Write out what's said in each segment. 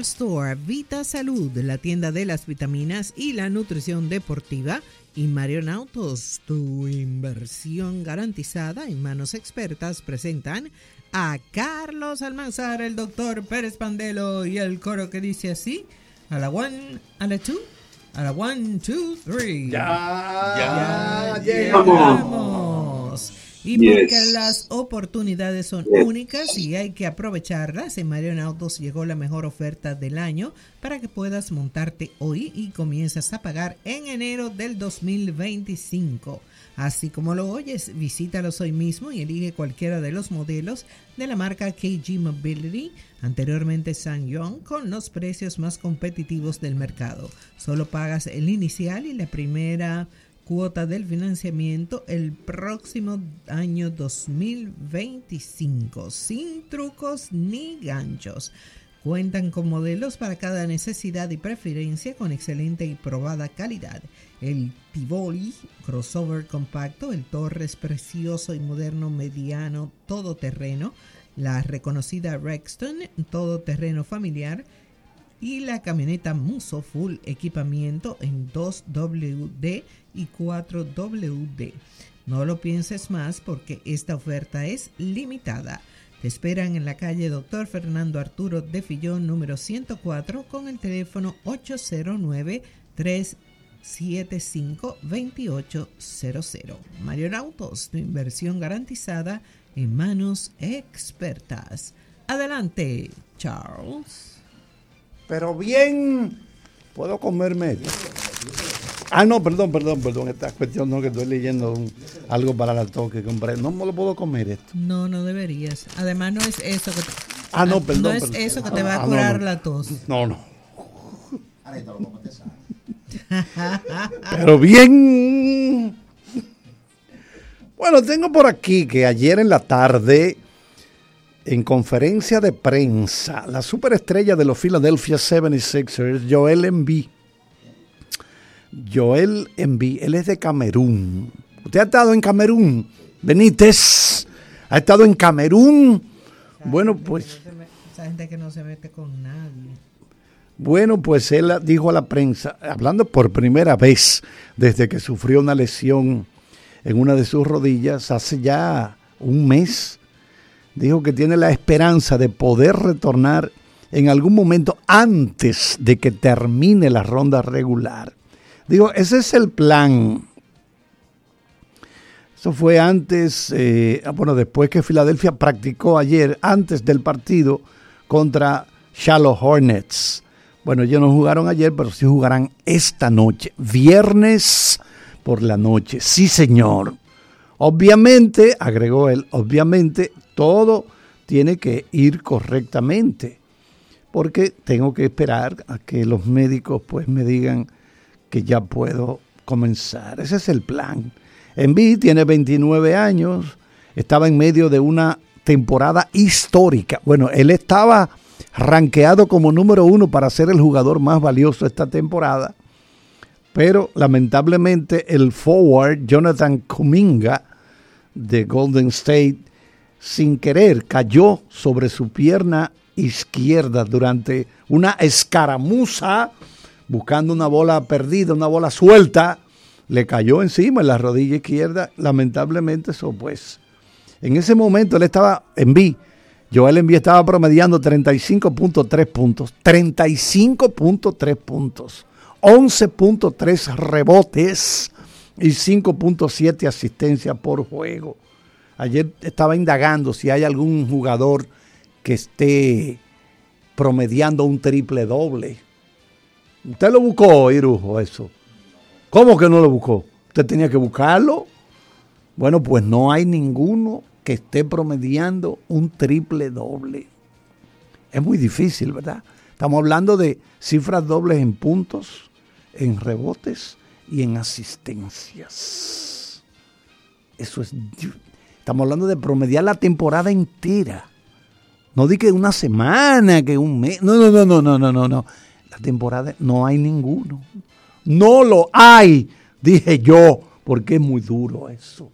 Store, Vita Salud, la tienda de las vitaminas y la nutrición deportiva, y Marion Autos, tu inversión garantizada en manos expertas, presentan a Carlos Almanzar, el doctor Pérez Pandelo y el coro que dice así, a la one, a la two, a la one, two, three. Ya, ya, llegamos. Y porque las oportunidades son únicas y hay que aprovecharlas, en Marion Autos llegó la mejor oferta del año para que puedas montarte hoy y comienzas a pagar en enero del 2025. Así como lo oyes, visítalos hoy mismo y elige cualquiera de los modelos de la marca KG Mobility, anteriormente SsangYong, con los precios más competitivos del mercado. Solo pagas el inicial y la primera cuota del financiamiento el próximo año 2025, sin trucos ni ganchos. Cuentan con modelos para cada necesidad y preferencia con excelente y probada calidad. El Tivoli crossover compacto, el Torres precioso y moderno mediano todoterreno, la reconocida Rexton todoterreno familiar, y la camioneta Muso Full equipamiento en 2WD y 4WD. No lo pienses más porque esta oferta es limitada. Te esperan en la calle Dr. Fernando Arturo de Fillón número 104 con el teléfono 809-375-2800. Mario Autos, tu inversión garantizada en manos expertas. Adelante, Charles. Pero bien, puedo comer medio. Ah, no, perdón, perdón, perdón. Esta cuestión no que estoy leyendo algo para la toque, compré. No me lo puedo comer esto. No, no deberías. Además, no es eso que te, ah, no, perdón, no es eso que te va a ah, curar la tos. No, no. Pero bien. Bueno, tengo por aquí que ayer en la tarde en conferencia de prensa, la superestrella de los Philadelphia 76ers, Joel Embiid. Joel Embiid, él es de Camerún. Usted ha estado en Camerún, Benítez. Ha estado en Camerún. Bueno, pues. Esa gente que no se mete con nadie. Bueno, pues él dijo a la prensa, hablando por primera vez desde que sufrió una lesión en una de sus rodillas hace ya un mes, dijo que tiene la esperanza de poder retornar en algún momento antes de que termine la ronda regular. Digo, ese es el plan. Eso fue antes, eh, bueno, después que Filadelfia practicó ayer, antes del partido contra Charlotte Hornets. Bueno, ellos no jugaron ayer, pero sí jugarán esta noche, viernes por la noche. Sí, señor. Obviamente, agregó él, obviamente todo tiene que ir correctamente, porque tengo que esperar a que los médicos pues me digan que ya puedo comenzar. Ese es el plan. Envi tiene 29 años, estaba en medio de una temporada histórica. Bueno, él estaba rankeado como número uno para ser el jugador más valioso esta temporada, pero lamentablemente el forward Jonathan Kuminga de Golden State sin querer cayó sobre su pierna izquierda durante una escaramuza buscando una bola perdida, una bola suelta, le cayó encima en la rodilla izquierda, lamentablemente eso pues. En ese momento él estaba en B. Joel Embiid estaba promediando 35.3 puntos, 35.3 puntos, 11.3 rebotes y 5.7 asistencias por juego. Ayer estaba indagando si hay algún jugador que esté promediando un triple doble. ¿Usted lo buscó, Irujo, eso? ¿Cómo que no lo buscó? ¿Usted tenía que buscarlo? Bueno, pues no hay ninguno que esté promediando un triple doble. Es muy difícil, ¿verdad? Estamos hablando de cifras dobles en puntos, en rebotes y en asistencias. Eso es Estamos hablando de promediar la temporada entera. No di que una semana, que un mes. No, no, no, no, no, no, no, La temporada no hay ninguno. No lo hay, dije yo, porque es muy duro eso.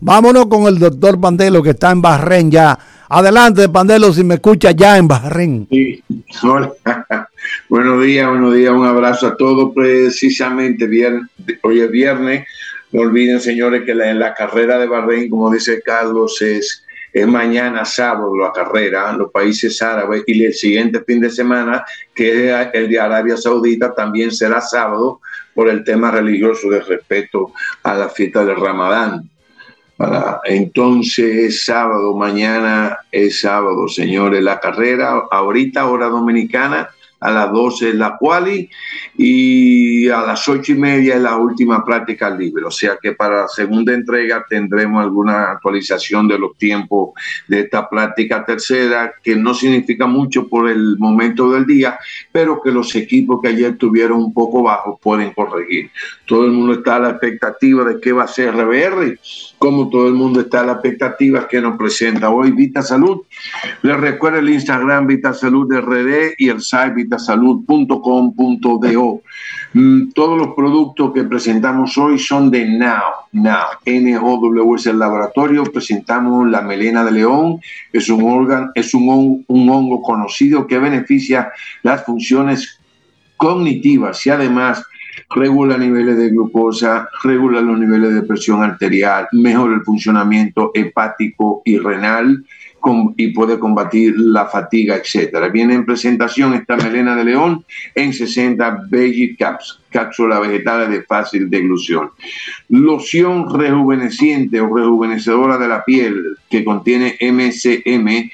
Vámonos con el doctor Pandelo que está en Bahrein ya Adelante, Pandelo, si me escucha ya en Bahrein. Sí. Hola. buenos días, buenos días. Un abrazo a todos. Precisamente, viernes, hoy es viernes. No olviden, señores, que la, en la carrera de Bahrein, como dice Carlos, es, es mañana sábado la carrera en los países árabes y el siguiente fin de semana, que es el de Arabia Saudita, también será sábado por el tema religioso de respeto a la fiesta del Ramadán. Entonces es sábado, mañana es sábado, señores, la carrera, ahorita hora dominicana, a las 12 es la quali y a las ocho y media es la última práctica libre. O sea que para la segunda entrega tendremos alguna actualización de los tiempos de esta práctica tercera, que no significa mucho por el momento del día, pero que los equipos que ayer tuvieron un poco bajos pueden corregir. Todo el mundo está a la expectativa de qué va a ser RBR, como todo el mundo está a la expectativa que nos presenta hoy Vita Salud. Les recuerdo el Instagram Vita Salud RD y el site vitasalud.com.do. Mm, todos los productos que presentamos hoy son de Now. Now, NOW es el laboratorio. Presentamos la melena de león. Es un órgano, es un hongo conocido que beneficia las funciones cognitivas y además regula niveles de glucosa, regula los niveles de presión arterial, mejora el funcionamiento hepático y renal y puede combatir la fatiga, etcétera. Viene en presentación esta melena de león en 60 Veggie Caps, cápsulas vegetales de fácil deglución. Loción rejuveneciente o rejuvenecedora de la piel que contiene MCM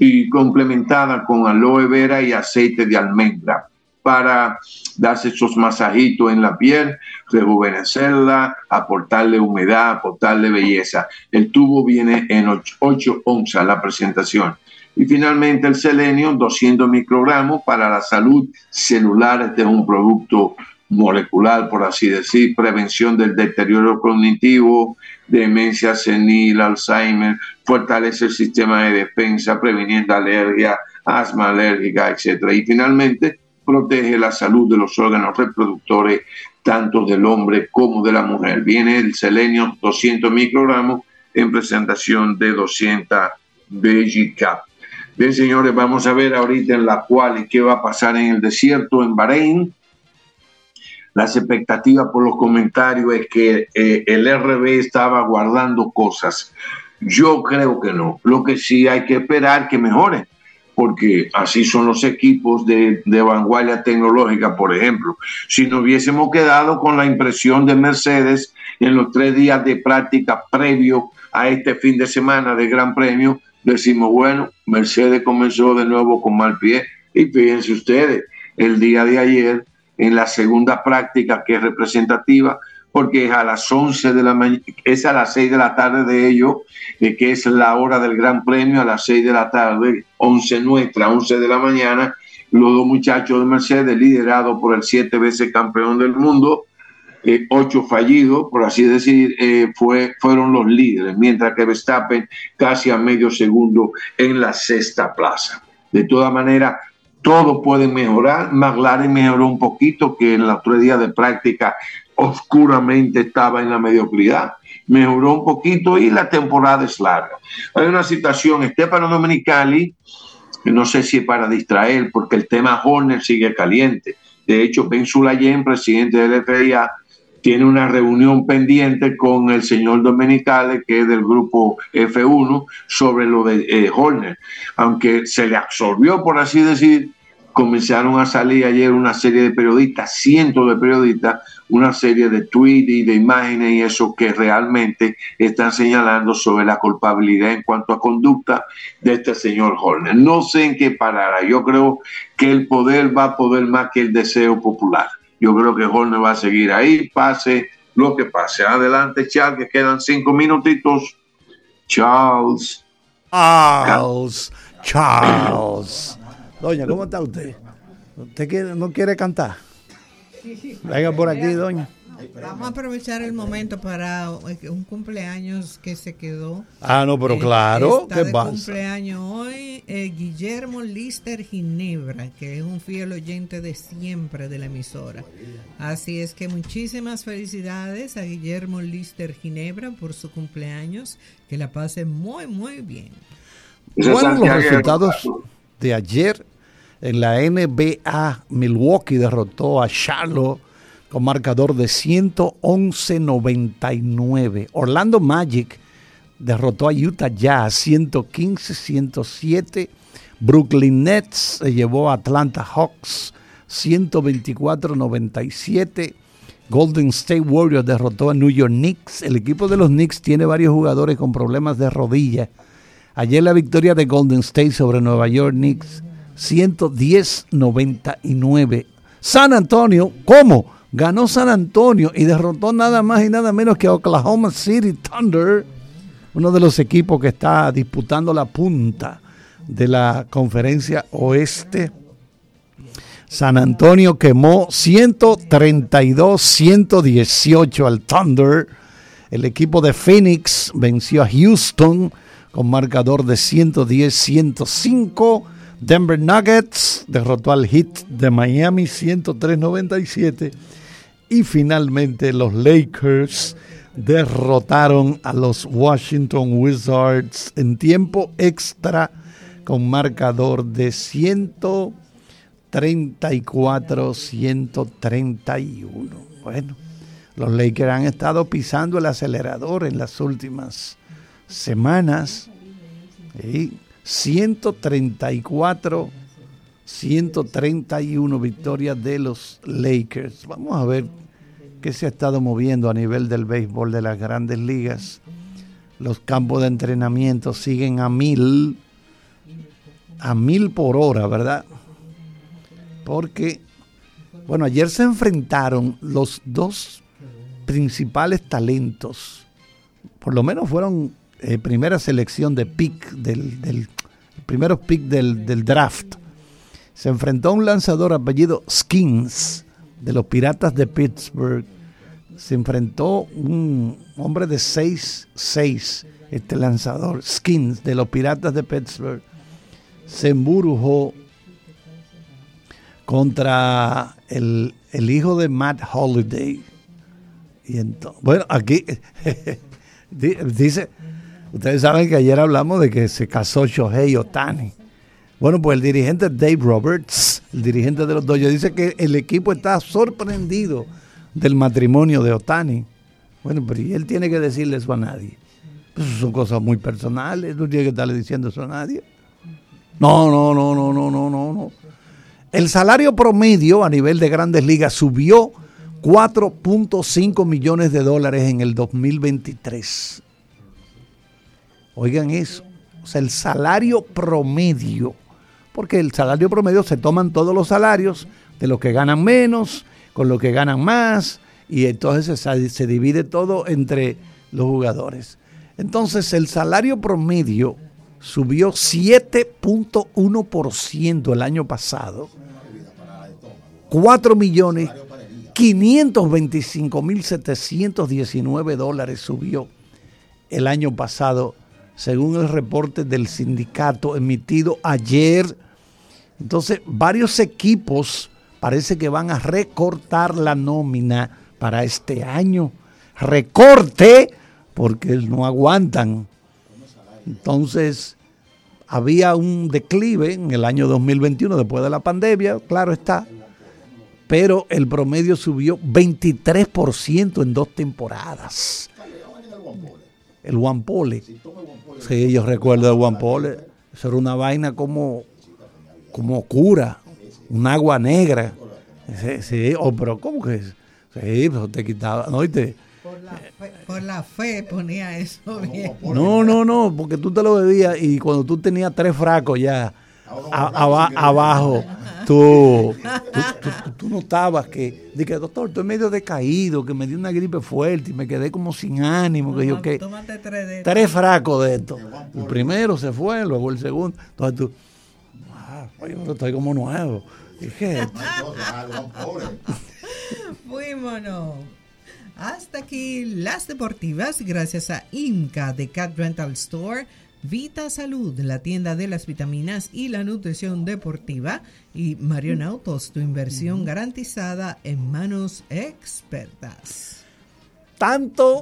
y complementada con aloe vera y aceite de almendra para darse esos masajitos en la piel, rejuvenecerla, aportarle humedad, aportarle belleza. El tubo viene en 8, onzas la presentación. Y finalmente el selenio, 200 microgramos para la salud celular. Este es un producto molecular, por así decir, prevención del deterioro cognitivo, demencia senil, Alzheimer, fortalece el sistema de defensa, previniendo alergia, asma alérgica, etc. Y finalmente, protege la salud de los órganos reproductores, tanto del hombre como de la mujer. Viene el selenio 200 microgramos en presentación de 200 BGK. Bien, señores, vamos a ver ahorita en la cual y qué va a pasar en el desierto en Bahrein. Las expectativas por los comentarios es que eh, el RB estaba guardando cosas. Yo creo que no. Lo que sí hay que esperar que mejore porque así son los equipos de, vanguardia tecnológica, por ejemplo. Si no hubiésemos quedado con la impresión de Mercedes en los tres días de práctica previo a este fin de semana de Gran Premio, decimos, bueno, Mercedes comenzó de nuevo con mal pie. Y fíjense ustedes, el día de ayer, en la segunda práctica que es representativa, porque es a las 11 de la mañana, es a las 6 de la tarde de ellos, eh, que es la hora del Gran Premio, a las 6 de la tarde, 11 nuestra, 11 de la mañana, los dos muchachos de Mercedes, liderados por el siete veces campeón del mundo, eh, ocho fallidos, por así decir, eh, fue, fueron los líderes, mientras que Verstappen casi a medio segundo en la sexta plaza. De todas maneras, todo puede mejorar. McLaren mejoró un poquito, que en los tres días de práctica oscuramente estaba en la mediocridad. Mejoró un poquito y la temporada es larga. Hay una situación, Estefano Domenicali, no sé si para distraer, porque el tema Horner sigue caliente. De hecho, Ben Sulayen, presidente del FIA, tiene una reunión pendiente con el señor Domenicali, que es del grupo F1, sobre lo de eh, Horner. Aunque se le absorbió, por así decir, comenzaron a salir ayer una serie de periodistas, cientos de periodistas, una serie de tweets y de imágenes y eso que realmente están señalando sobre la culpabilidad en cuanto a conducta de este señor Horner. No sé en qué parará. Yo creo que el poder va a poder más que el deseo popular. Yo creo que Horner va a seguir ahí, pase lo que pase. Adelante, Charles, que quedan cinco minutitos. Charles. Charles. Charles. Doña, ¿cómo está usted? ¿Usted no quiere cantar? Venga por aquí, doña. Vamos a aprovechar el momento para eh, un cumpleaños que se quedó. Ah, no, pero claro, ¿qué pasa? cumpleaños hoy eh, Guillermo Lister Ginebra, que es un fiel oyente de siempre de la emisora. Así es que muchísimas felicidades a Guillermo Lister Ginebra por su cumpleaños. Que la pase muy, muy bien. Bueno, los resultados de ayer en la NBA, Milwaukee derrotó a Charlotte con marcador de 111-99. Orlando Magic derrotó a Utah Jazz 115-107. Brooklyn Nets se llevó a Atlanta Hawks 124-97. Golden State Warriors derrotó a New York Knicks. El equipo de los Knicks tiene varios jugadores con problemas de rodilla. Ayer la victoria de Golden State sobre Nueva York Knicks 110-99. San Antonio, ¿cómo? Ganó San Antonio y derrotó nada más y nada menos que Oklahoma City Thunder, uno de los equipos que está disputando la punta de la conferencia oeste. San Antonio quemó 132-118 al Thunder. El equipo de Phoenix venció a Houston con marcador de 110-105. Denver Nuggets derrotó al Heat de Miami 103-97 y finalmente los Lakers derrotaron a los Washington Wizards en tiempo extra con marcador de 134-131. Bueno, los Lakers han estado pisando el acelerador en las últimas semanas. ¿sí? 134, 131 victorias de los Lakers. Vamos a ver qué se ha estado moviendo a nivel del béisbol de las grandes ligas. Los campos de entrenamiento siguen a mil, a mil por hora, ¿verdad? Porque, bueno, ayer se enfrentaron los dos principales talentos, por lo menos fueron eh, primera selección de pick del, del primeros pick del, draft. Se enfrentó a un lanzador apellido Skins de los Piratas de Pittsburgh. Se enfrentó un hombre de 6'6, este lanzador, Skins de los Piratas de Pittsburgh. Se emburujó contra el, el hijo de Matt Holiday. Y entonces, bueno, aquí dice, Ustedes saben que ayer hablamos de que se casó Shohei Otani. Bueno, pues el dirigente Dave Roberts, el dirigente de los Dodgers, dice que el equipo está sorprendido del matrimonio de Otani. Bueno, pero ¿y él tiene que decirle eso a nadie? Pues son cosas muy personales, no tiene que estarle diciendo eso a nadie. No, no, no, no, no, no, no. El salario promedio a nivel de grandes ligas subió 4.5 millones de dólares en el 2023. Oigan eso. O sea, el salario promedio. Porque el salario promedio se toman todos los salarios de los que ganan menos, con los que ganan más, y entonces se, divide todo entre los jugadores. Entonces el salario promedio subió 7.1% el año pasado. 4 millones 525 mil 719 dólares subió el año pasado según el reporte del sindicato emitido ayer. Entonces, varios equipos parece que van a recortar la nómina para este año. Recorte porque no aguantan. Entonces, había un declive en el año 2021 después de la pandemia, claro está, pero el promedio subió 23% en dos temporadas. El Wampole. Sí, yo recuerdo el Wampole. Eso era una vaina como, como cura, un agua negra. Sí, sí oh, pero ¿cómo que es? Sí, pues te quitaba, ¿no? por, la fe, por la fe ponía eso bien. No, no, no, porque tú te lo bebías y cuando tú tenías tres fracos ya abajo, tú, tú, notabas que, dije, doctor, estoy medio decaído, que me dio una gripe fuerte y me quedé como sin ánimo, que yo que tres, tres fracos de esto. El primero se fue, luego el segundo. Entonces tú, ah, oye, estoy como nuevo. Dije, Fuímonos. Hasta aquí las deportivas, gracias a Inca de Cat Rental Store Vita Salud, la tienda de las vitaminas y la nutrición deportiva, y Marionautos, tu inversión garantizada en manos expertas. Tanto